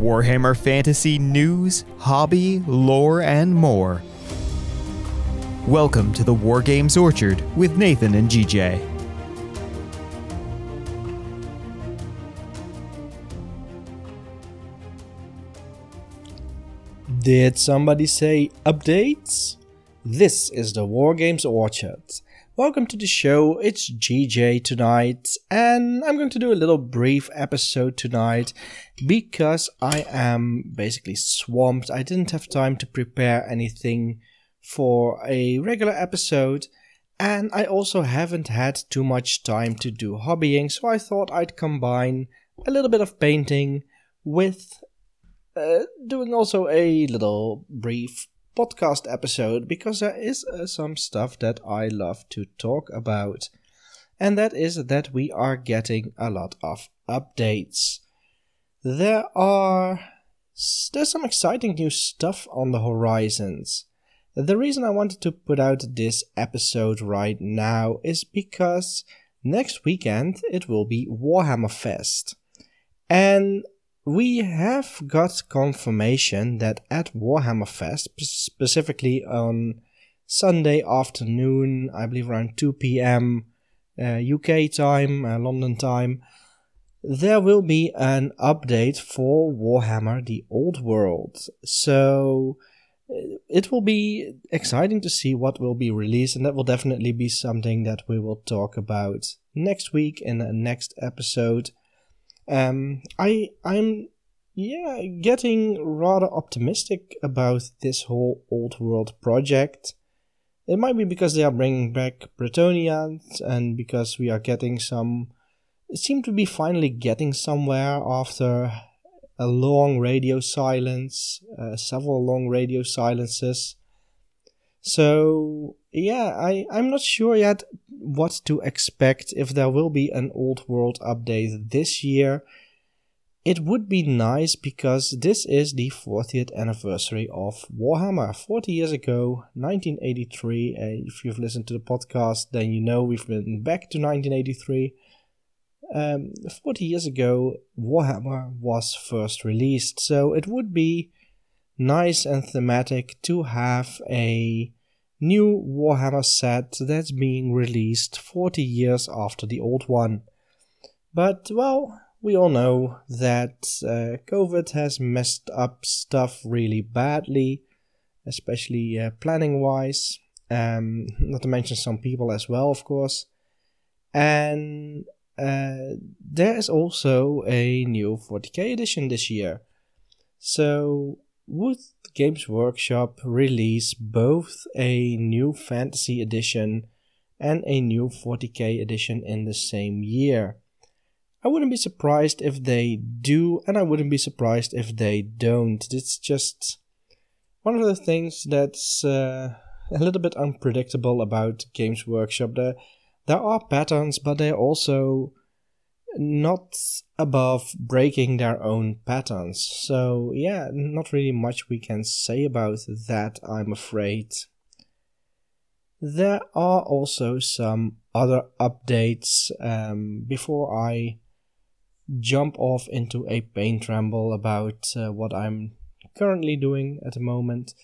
Warhammer Fantasy news, hobby, lore, and more. Welcome to the Wargames Orchard with Nathan and GJ. Did somebody say updates? This is the Wargames Orchard. Welcome to the show. It's GJ tonight, and I'm going to do a little brief episode tonight because I am basically swamped. I didn't have time to prepare anything for a regular episode, and I also haven't had too much time to do hobbying, so I thought I'd combine a little bit of painting with uh, doing also a little brief podcast episode because there is uh, some stuff that I love to talk about. And that is that we are getting a lot of updates. There are there's some exciting new stuff on the horizons. The reason I wanted to put out this episode right now is because next weekend it will be Warhammer Fest. And we have got confirmation that at Warhammer Fest, specifically on Sunday afternoon, I believe around 2 p.m. Uh, UK time, uh, London time, there will be an update for Warhammer The Old World. So uh, it will be exciting to see what will be released, and that will definitely be something that we will talk about next week in the next episode. Um, I I'm yeah getting rather optimistic about this whole old world project. It might be because they are bringing back Bretonnians, and because we are getting some. It seemed to be finally getting somewhere after a long radio silence, uh, several long radio silences. So yeah, I I'm not sure yet what to expect if there will be an old world update this year. It would be nice because this is the 40th anniversary of Warhammer. 40 years ago, 1983. Uh, if you've listened to the podcast, then you know we've been back to 1983. Um, 40 years ago, Warhammer was first released, so it would be nice and thematic to have a new Warhammer set that's being released 40 years after the old one. But, well, we all know that uh, COVID has messed up stuff really badly, especially uh, planning wise. Um, not to mention some people as well, of course. And uh, there is also a new 40k edition this year. So would Games Workshop release both a new Fantasy edition and a new 40k edition in the same year. I wouldn't be surprised if they do, and I wouldn't be surprised if they don't. It's just one of the things that's uh, a little bit unpredictable about Games Workshop. There, there are patterns, but they're also not above breaking their own patterns. So, yeah, not really much we can say about that, I'm afraid. There are also some other updates um, before I jump off into a paint ramble about uh, what I'm currently doing at the moment.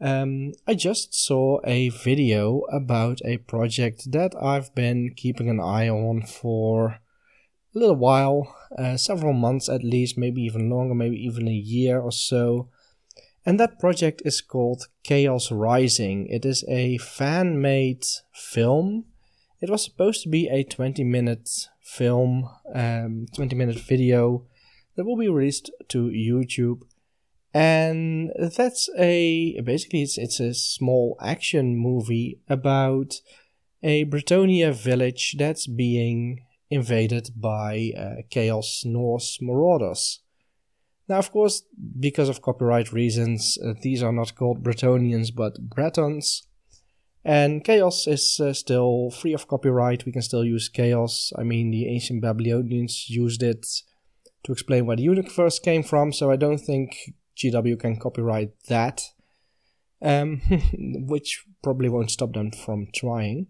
Um, I just saw a video about a project that I've been keeping an eye on for a little while, uh, several months at least, maybe even longer, maybe even a year or so. And that project is called Chaos Rising. It is a fan made film. It was supposed to be a 20 minute film, um, 20 minute video that will be released to YouTube. And that's a basically it's it's a small action movie about a Bretonnia village that's being invaded by uh, Chaos Norse marauders. Now, of course, because of copyright reasons, uh, these are not called Bretonnians but Bretons. And Chaos is uh, still free of copyright. We can still use Chaos. I mean, the ancient Babylonians used it to explain where the universe came from, so I don't think GW can copyright that. Um, which probably won't stop them from trying.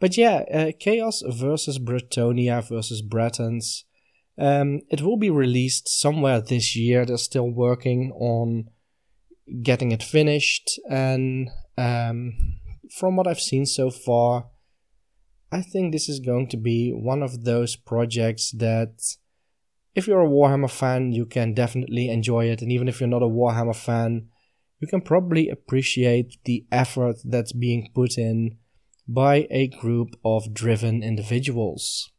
But yeah, uh, Chaos versus Bretonnia versus Bretons. Um, it will be released somewhere this year. They're still working on getting it finished, and um, from what I've seen so far, I think this is going to be one of those projects that, if you're a Warhammer fan, you can definitely enjoy it, and even if you're not a Warhammer fan, you can probably appreciate the effort that's being put in by a group of driven individuals.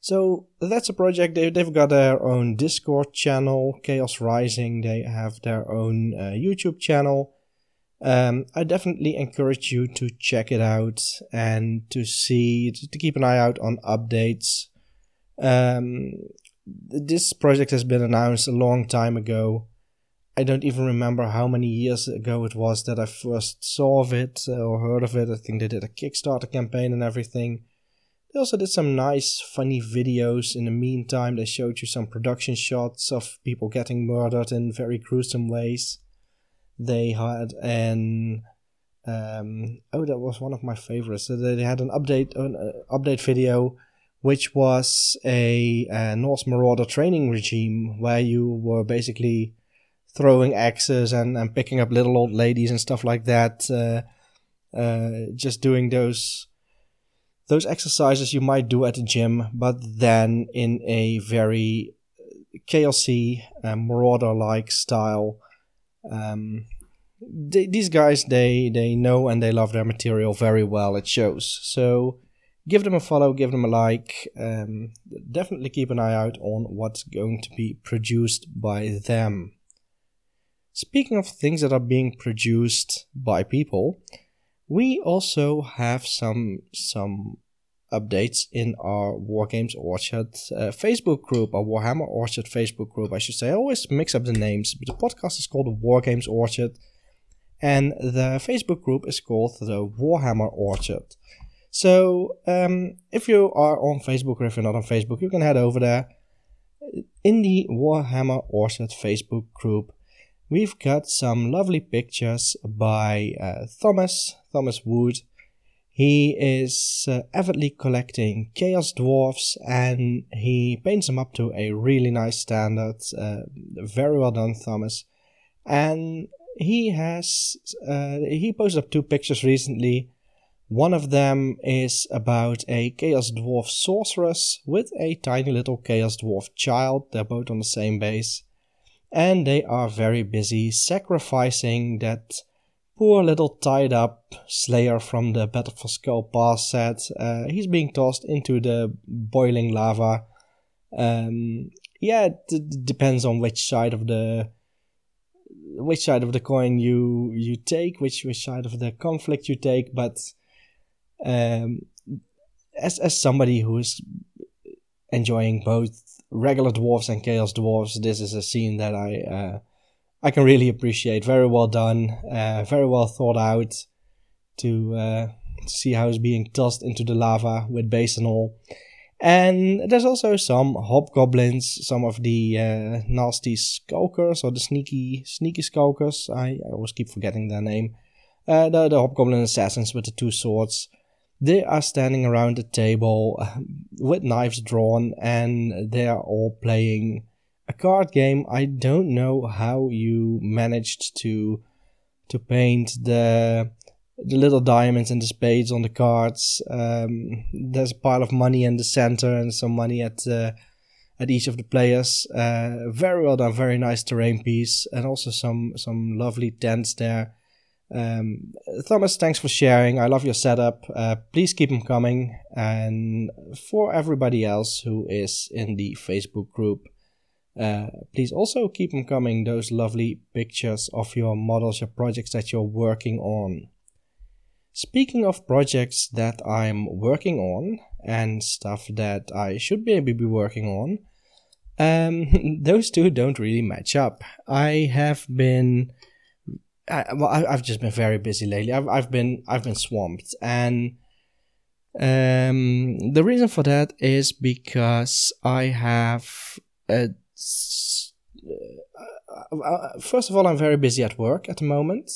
So that's a project. They, they've got their own Discord channel, Chaos Rising. They have their own uh, YouTube channel. Um, I definitely encourage you to check it out and to see, to keep an eye out on updates. Um, this project has been announced a long time ago. I don't even remember how many years ago it was that I first saw of it or heard of it. I think they did a Kickstarter campaign and everything. They also did some nice, funny videos in the meantime. They showed you some production shots of people getting murdered in very gruesome ways. They had an um, oh, that was one of my favorites. So they had an update, an uh, update video, which was a, a Norse Marauder training regime where you were basically throwing axes and, and picking up little old ladies and stuff like that. Uh, uh, just doing those those exercises you might do at the gym, but then in a very KLC uh, Marauder like style. Um, they, these guys they they know and they love their material very well. It shows. So give them a follow, give them a like. Um, definitely keep an eye out on what's going to be produced by them. Speaking of things that are being produced by people, we also have some some updates in our Wargames Orchard uh, Facebook group, our Warhammer Orchard Facebook group, I should say. I always mix up the names, but the podcast is called Wargames Orchard, and the Facebook group is called the Warhammer Orchard. So, um, if you are on Facebook or if you're not on Facebook, you can head over there. In the Warhammer Orchard Facebook group, we've got some lovely pictures by uh, Thomas, Thomas Wood. He is uh, avidly collecting Chaos Dwarfs and he paints them up to a really nice standard. Uh, very well done, Thomas. And he has, uh, he posted up two pictures recently. One of them is about a Chaos Dwarf sorceress with a tiny little Chaos Dwarf child. They're both on the same base and they are very busy sacrificing that poor little tied up slayer from the Battle for Skull Pass set. Uh, he's being tossed into the boiling lava. Um, yeah, it d- depends on which side of the which side of the coin you you take, which which side of the conflict you take. But um, as as somebody who is enjoying both regular dwarves and chaos dwarves, this is a scene that I uh, I can really appreciate. Very well done, uh, very well thought out. To uh, see how it's being tossed into the lava with base and all. And there's also some hobgoblins, some of the uh, nasty skulkers or the sneaky sneaky skulkers. I, I always keep forgetting their name. Uh, the, the hobgoblin assassins with the two swords. They are standing around the table with knives drawn and they are all playing a card game. I don't know how you managed to to paint the the little diamonds and the spades on the cards. Um, there's a pile of money in the center and some money at uh, at each of the players. Uh, very well done, very nice terrain piece, and also some some lovely tents there. Um, Thomas, thanks for sharing. I love your setup. Uh, please keep them coming. And for everybody else who is in the Facebook group, uh, please also keep them coming. Those lovely pictures of your models, your projects that you're working on. Speaking of projects that I'm working on and stuff that I should maybe be working on, um, those two don't really match up. I have been I, well, I, have just been very busy lately. I've, I've been I've been swamped, and um, the reason for that is because I have a. Uh, uh, first of all, I'm very busy at work at the moment.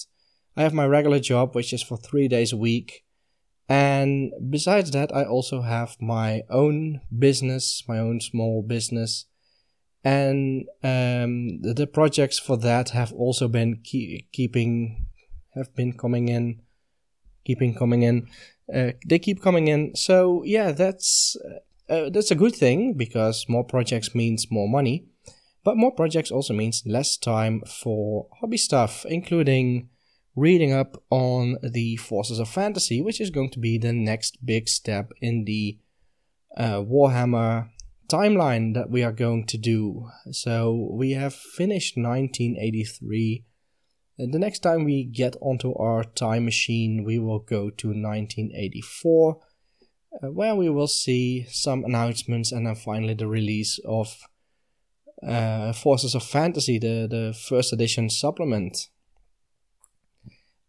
I have my regular job, which is for three days a week, And besides that, I also have my own business, my own small business. And um, the, the, projects for that have also been keep, keeping, have been coming in, keeping coming in. Uh, they keep coming in. So yeah, that's uh, uh, that's a good thing because more projects means more money. But more projects also means less time for hobby stuff, including reading up on the Forces of Fantasy, which is going to be the next big step in the uh, Warhammer timeline that we are going to do. So we have finished 1983. And the next time we get onto our time machine, we will go to 1984, uh, where we will see some announcements and then finally the release of uh, Forces of Fantasy, the, the first edition supplement.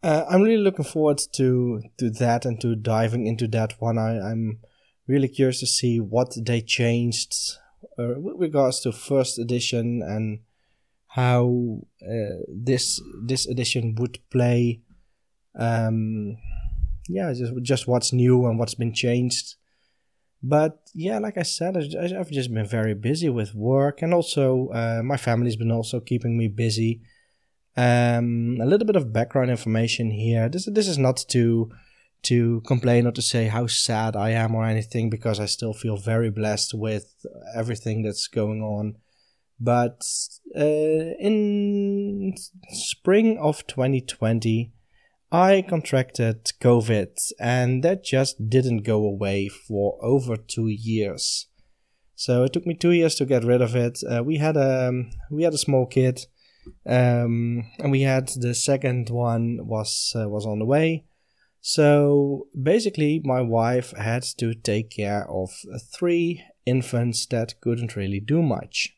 Uh, I'm really looking forward to to that and to diving into that one. I, I'm really curious to see what they changed uh, with regards to first edition and how uh, this this edition would play. Um, yeah, just just what's new and what's been changed. But yeah, like I said, I've just been very busy with work, and also uh, my family's been also keeping me busy. Um, a little bit of background information here. This this is not to to complain or to say how sad I am or anything, because I still feel very blessed with everything that's going on. But uh, in spring of 2020, I contracted COVID and that just didn't go away for over two years. So it took me two years to get rid of it. Uh, we had a we had a small kid, um, and we had the second one was uh, was on the way. So basically, my wife had to take care of three infants that couldn't really do much,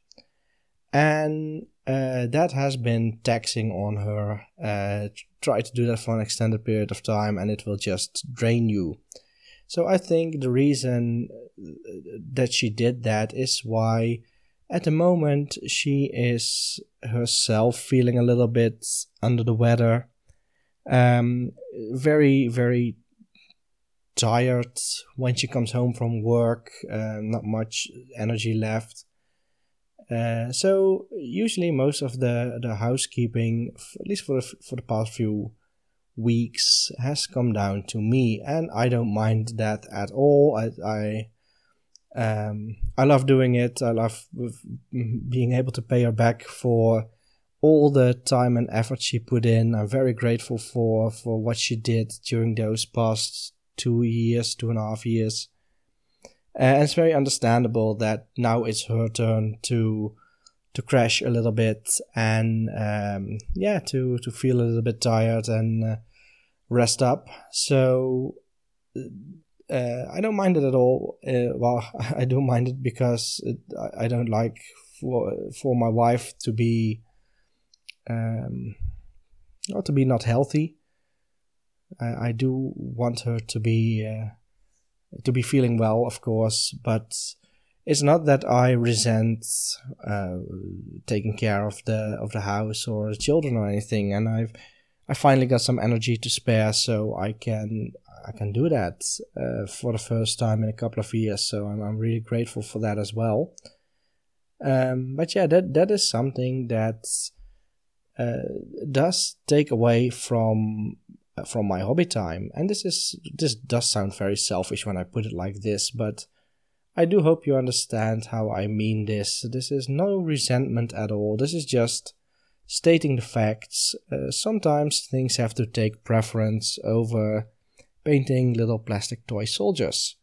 and uh, that has been taxing on her. Uh, try to do that for an extended period of time and it will just drain you. So I think the reason that she did that is why at the moment she is herself feeling a little bit under the weather. Um, very, very tired when she comes home from work, uh, not much energy left. Uh, so usually most of the the housekeeping, at least for the, for the past few weeks, has come down to me, and I don't mind that at all. I I, um, I love doing it. I love being able to pay her back for all the time and effort she put in. I'm very grateful for for what she did during those past two years, two and a half years. And it's very understandable that now it's her turn to to crash a little bit and um, yeah, to to feel a little bit tired and uh, rest up. So uh, I don't mind it at all. Uh, well, I do mind it because it, I don't like for for my wife to be um, or to be not healthy. I, I do want her to be uh, to be feeling well, of course, but it's not that I resent uh, taking care of the of the house or the children or anything, and I've I finally got some energy to spare, so I can I can do that uh, for the first time in a couple of years. So I'm I'm really grateful for that as well. Um, but yeah, that that is something that uh, does take away from from my hobby time. And this is this does sound very selfish when I put it like this, but I do hope you understand how I mean this. This is no resentment at all. This is just stating the facts. Uh, sometimes things have to take preference over painting little plastic toy soldiers.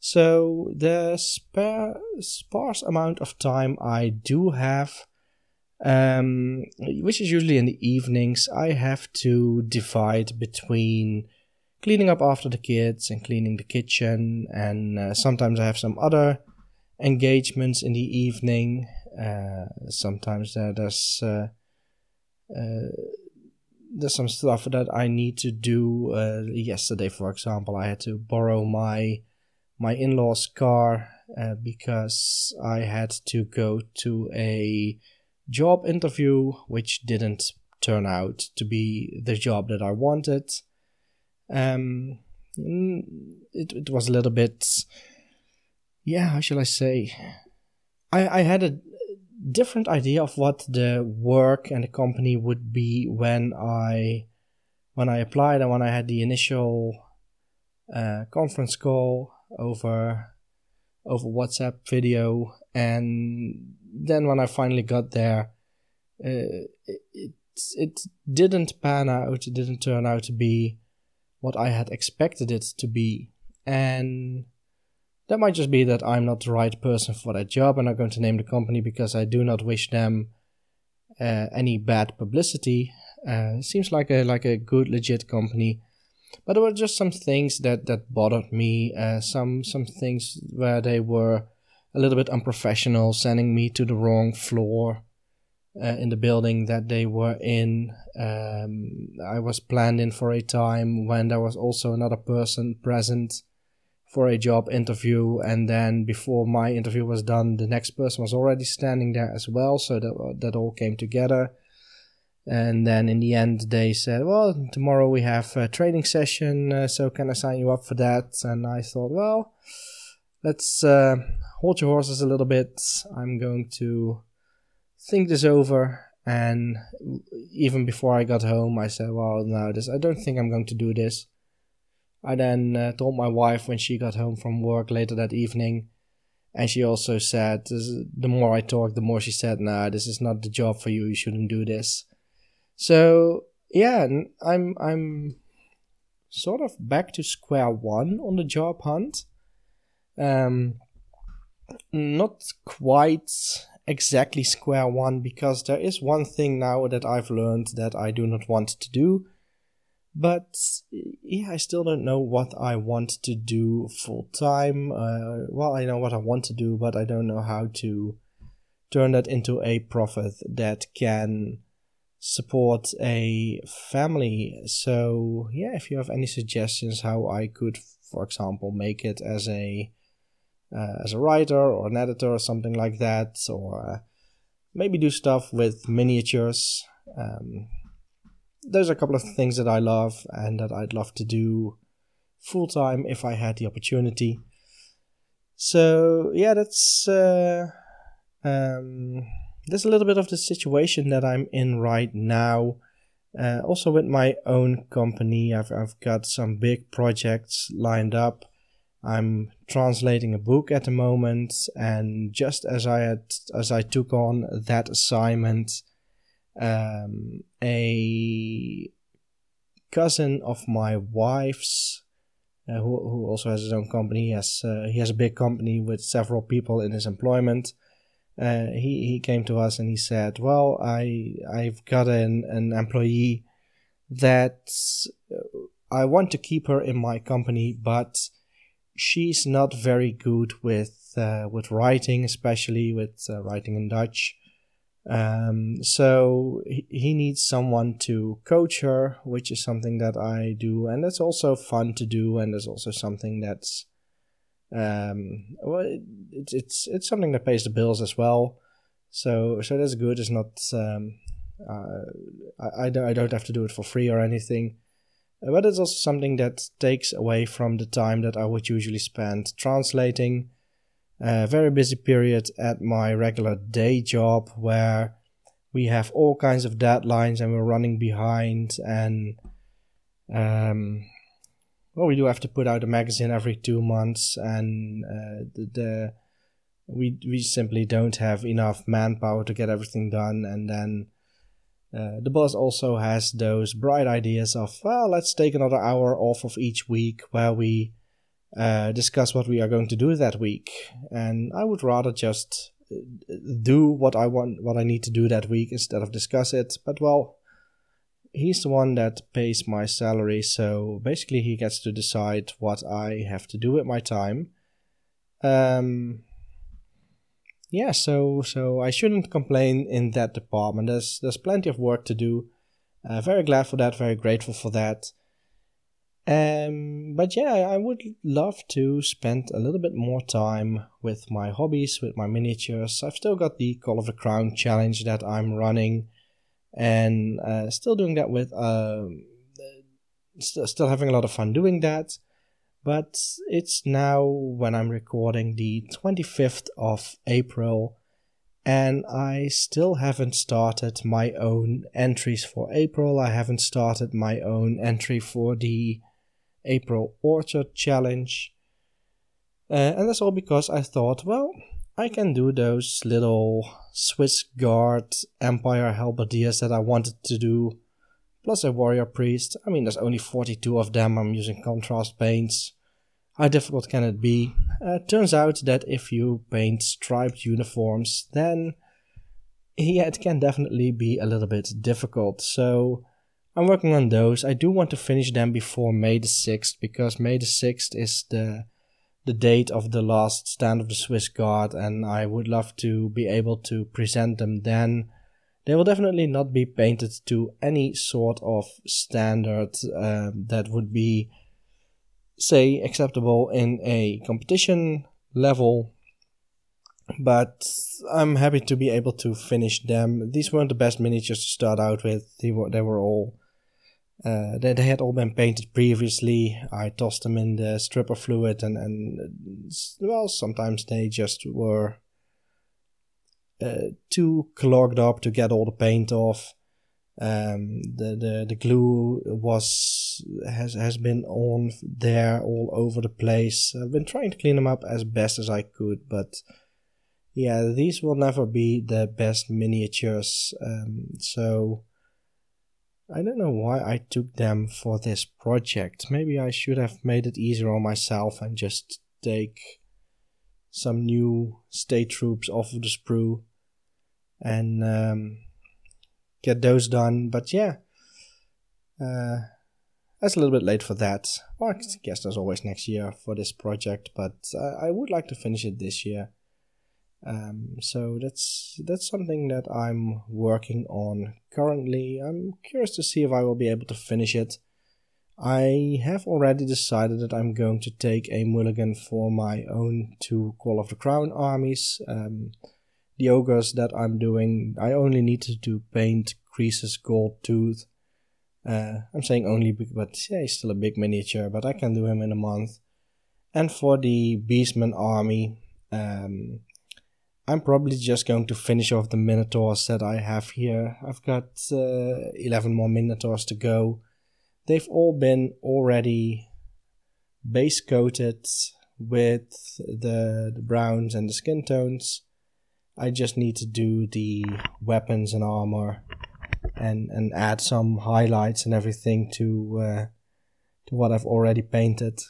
So the spare, sparse amount of time I do have um, which is usually in the evenings. I have to divide between cleaning up after the kids and cleaning the kitchen, and uh, sometimes I have some other engagements in the evening. Uh, sometimes uh, there's uh, there's some stuff that I need to do. Uh, yesterday, for example, I had to borrow my my in-laws' car uh, because I had to go to a job interview, which didn't turn out to be the job that I wanted. Um, it, it was a little bit, yeah, how shall I say? I, I had a different idea of what the work and the company would be when I when I applied and when I had the initial uh, conference call over over WhatsApp video, and then when I finally got there, uh, it, it didn't pan out. It didn't turn out to be what I had expected it to be, and that might just be that I'm not the right person for that job. I'm not going to name the company because I do not wish them uh, any bad publicity. Uh, seems like a like a good legit company but there were just some things that that bothered me. Uh, some some things where they were a little bit unprofessional, sending me to the wrong floor uh, in the building that they were in. Um, I was planned in for a time when there was also another person present for a job interview, and then before my interview was done, the next person was already standing there as well. So that that all came together. And then in the end, they said, Well, tomorrow we have a training session, uh, so can I sign you up for that? And I thought, Well, let's uh, hold your horses a little bit. I'm going to think this over. And even before I got home, I said, Well, no, this, I don't think I'm going to do this. I then uh, told my wife when she got home from work later that evening. And she also said, the more I talked, the more she said, Nah, this is not the job for you. You shouldn't do this. So yeah, I'm I'm sort of back to square one on the job hunt. Um, not quite exactly square one because there is one thing now that I've learned that I do not want to do. But yeah, I still don't know what I want to do full time. Uh, well, I know what I want to do, but I don't know how to turn that into a profit that can support a family. So yeah, if you have any suggestions how I could, for example, make it as a uh, as a writer or an editor or something like that, or uh, maybe do stuff with miniatures. Um, there's a couple of things that I love and that I'd love to do full time if I had the opportunity. So yeah, that's uh, um, there's a little bit of the situation that I'm in right now. Uh, also with my own company, I've I've got some big projects lined up. I'm translating a book at the moment, and just as I had as I took on that assignment, um, a cousin of my wife's, uh, who who also has his own company, has uh, he has a big company with several people in his employment uh, he he came to us and he said, "Well, I I've got an an employee that uh, I want to keep her in my company, but she's not very good with uh, with writing, especially with uh, writing in Dutch. Um, so he, needs someone to coach her, which is something that I do, and that's also fun to do, and there's also something that's um, well, it, it's it's something that pays the bills as well. So so that's good. It's not um, uh, I, I don't I don't have to do it for free or anything, but it's also something that takes away from the time that I would usually spend translating. A very busy period at my regular day job where we have all kinds of deadlines and we're running behind and um, well, we do have to put out a magazine every two months, and uh, the, the, we we simply don't have enough manpower to get everything done. And then uh, the boss also has those bright ideas of well, let's take another hour off of each week where we uh, discuss what we are going to do that week. And I would rather just uh, do what I want, what I need to do that week instead of discuss it. But well, he's the one that pays my salary, so basically he gets to decide what I have to do with my time. Um, yeah, so so I shouldn't complain in that department. There's there's plenty of work to do. Uh, very glad for that. Very grateful for that. Um, but yeah, I would love to spend a little bit more time with my hobbies, with my miniatures. I've still got the Call of the Crown challenge that I'm running and uh, still doing that with um, st- still having a lot of fun doing that. but it's now when I'm recording the 25th of April, and I still haven't started my own entries for April. I haven't started my own entry for the April Orchard Challenge. Uh, and that's all because I thought, well, I can do those little Swiss Guard Empire Halberdiers that I wanted to do, plus a Warrior Priest. I mean, there's only 42 of them. I'm using contrast paints. How difficult can it be? Uh, turns out that if you paint striped uniforms, then yeah, it can definitely be a little bit difficult. So I'm working on those. I do want to finish them before May the 6th because May the 6th is the the date of the last stand of the Swiss Guard and I would love to be able to present them then. They will definitely not be painted to any sort of standard uh, that would be say acceptable in a competition level but I'm happy to be able to finish them. These weren't the best miniatures to start out with. They were they were all uh, they, they had all been painted previously. I tossed them in the stripper fluid, and, and well, sometimes they just were uh, too clogged up to get all the paint off. Um, the, the the glue was has has been on there all over the place. I've been trying to clean them up as best as I could, but yeah, these will never be the best miniatures. Um, so I don't know why I took them for this project. Maybe I should have made it easier on myself and just take some new state troops off of the sprue and um, get those done. But yeah, uh, that's a little bit late for that. Well, I guess there's always next year for this project, but I would like to finish it this year. Um, so that's that's something that I'm working on currently. I'm curious to see if I will be able to finish it. I have already decided that I'm going to take a mulligan for my own two Call of the Crown armies. Um, the ogres that I'm doing, I only need to paint Greasus Goldtooth. Uh, I'm saying only, but yeah, he's still a big miniature, but I can do him in a month. And for the Beastman army, um, I'm probably just going to finish off the Minotaurs that I have here. I've got uh, 11 more Minotaurs to go. They've all been already base coated with the, the browns and the skin tones. I just need to do the weapons and armor and, and add some highlights and everything to, uh, to what I've already painted.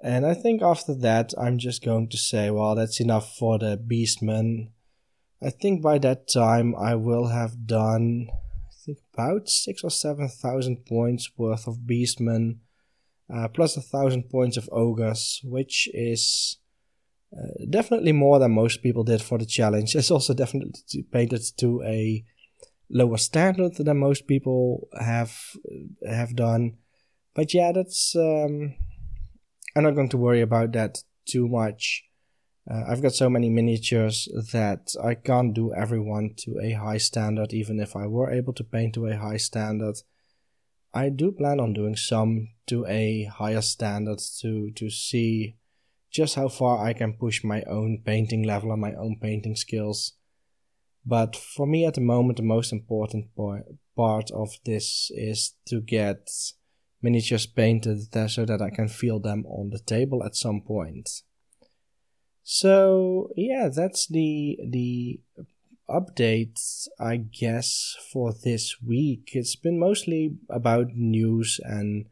And I think after that, I'm just going to say, well, that's enough for the Beastman. I think by that time, I will have done, I think, about six or seven thousand points worth of Beastman, uh, plus a thousand points of Ogres, which is uh, definitely more than most people did for the challenge. It's also definitely painted to a lower standard than most people have have done. But yeah, that's. Um, I'm not going to worry about that too much. Uh, I've got so many miniatures that I can't do everyone to a high standard, even if I were able to paint to a high standard. I do plan on doing some to a higher standard to, to see just how far I can push my own painting level and my own painting skills. But for me at the moment, the most important part of this is to get miniatures painted there so that I can feel them on the table at some point. So yeah, that's the the updates I guess for this week. It's been mostly about news and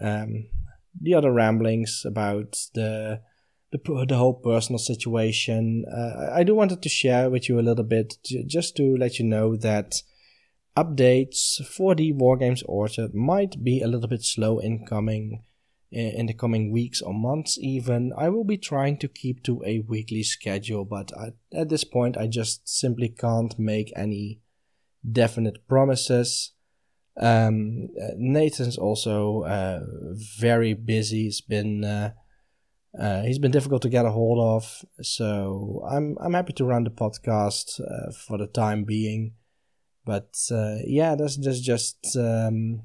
um, the other ramblings about the the, the whole personal situation. Uh, I do wanted to share with you a little bit just to let you know that updates for the Wargames Orchard might be a little bit slow in coming in the coming weeks or months even. I will be trying to keep to a weekly schedule, but I, at this point I just simply can't make any definite promises. Um, Nathan's also uh, very busy. He's been uh, uh, he's been difficult to get a hold of, so I'm I'm happy to run the podcast for the time being. But uh, yeah, that's, that's just um,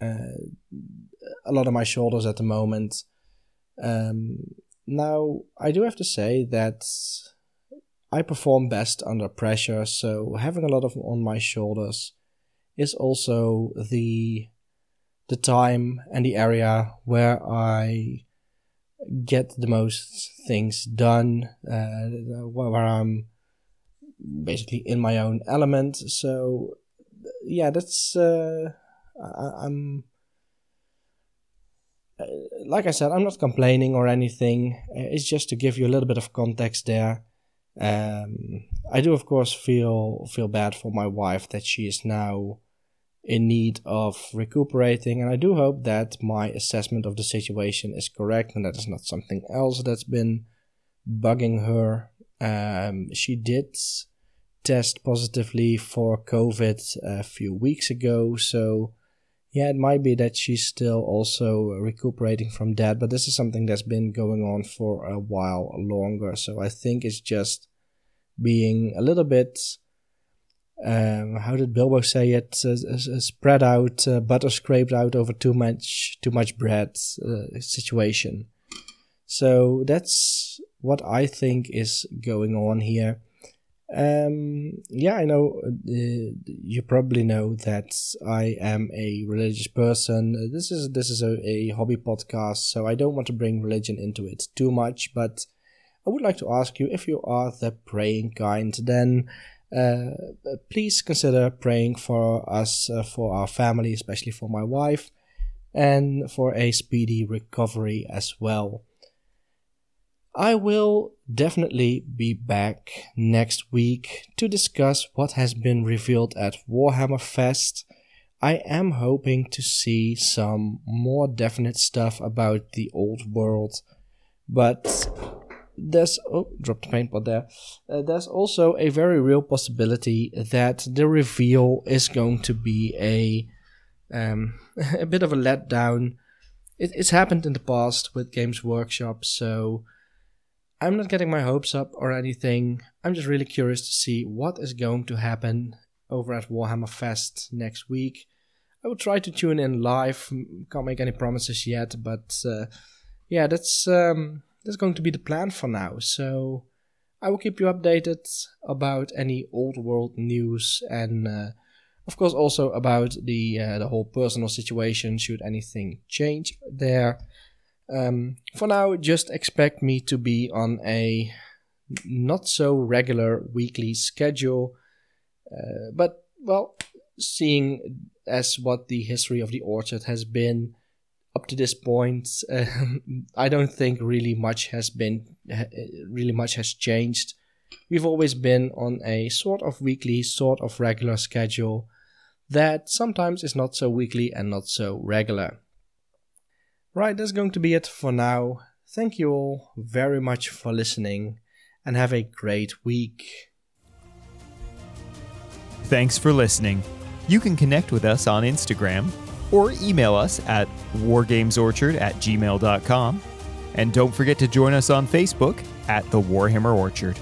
uh, a lot of my shoulders at the moment. Um, now, I do have to say that I perform best under pressure, so having a lot of on my shoulders is also the the time and the area where I get the most things done, uh, where I'm basically in my own element. So, yeah, that's uh, I, am uh, like I said, I'm not complaining or anything. It's just to give you a little bit of context there. Um, I do, of course, feel feel bad for my wife that she is now in need of recuperating, and I do hope that my assessment of the situation is correct and that is not something else that's been bugging her. Um, she did test positively for COVID a few weeks ago, so yeah, it might be that she's still also recuperating from that, but this is something that's been going on for a while longer. So I think it's just being a little bit, um, how did Bilbo say it? Uh, spread out, uh, butter scraped out over too much, too much bread uh, situation. So that's what I think is going on here. Um, yeah, I know. Uh, you probably know that I am a religious person. This is this is a, a hobby podcast, so I don't want to bring religion into it too much. But I would like to ask you if you are the praying kind, then uh, please consider praying for us, uh, for our family, especially for my wife, and for a speedy recovery as well. I will definitely be back next week to discuss what has been revealed at Warhammer Fest. I am hoping to see some more definite stuff about the old world, but there's oh dropped the paintball there. Uh, there's also a very real possibility that the reveal is going to be a um, a bit of a letdown. It, it's happened in the past with Games Workshop, so I'm not getting my hopes up or anything. I'm just really curious to see what is going to happen over at Warhammer Fest next week. I will try to tune in live. Can't make any promises yet, but uh, yeah, that's um, that's going to be the plan for now. So I will keep you updated about any old world news and, uh, of course, also about the uh, the whole personal situation. Should anything change there, um, for now, just expect me to be on a not so regular weekly schedule. Uh, but, well, seeing as what the history of the orchard has been up to this point, uh, I don't think really much has been, really much has changed. We've always been on a sort of weekly, sort of regular schedule that sometimes is not so weekly and not so regular. Right, that's going to be it for now. Thank you all very much for listening and have a great week. Thanks for listening. You can connect with us on Instagram or email us at wargamesorchard at gmail.com. And don't forget to join us on Facebook at the Warhammer Orchard.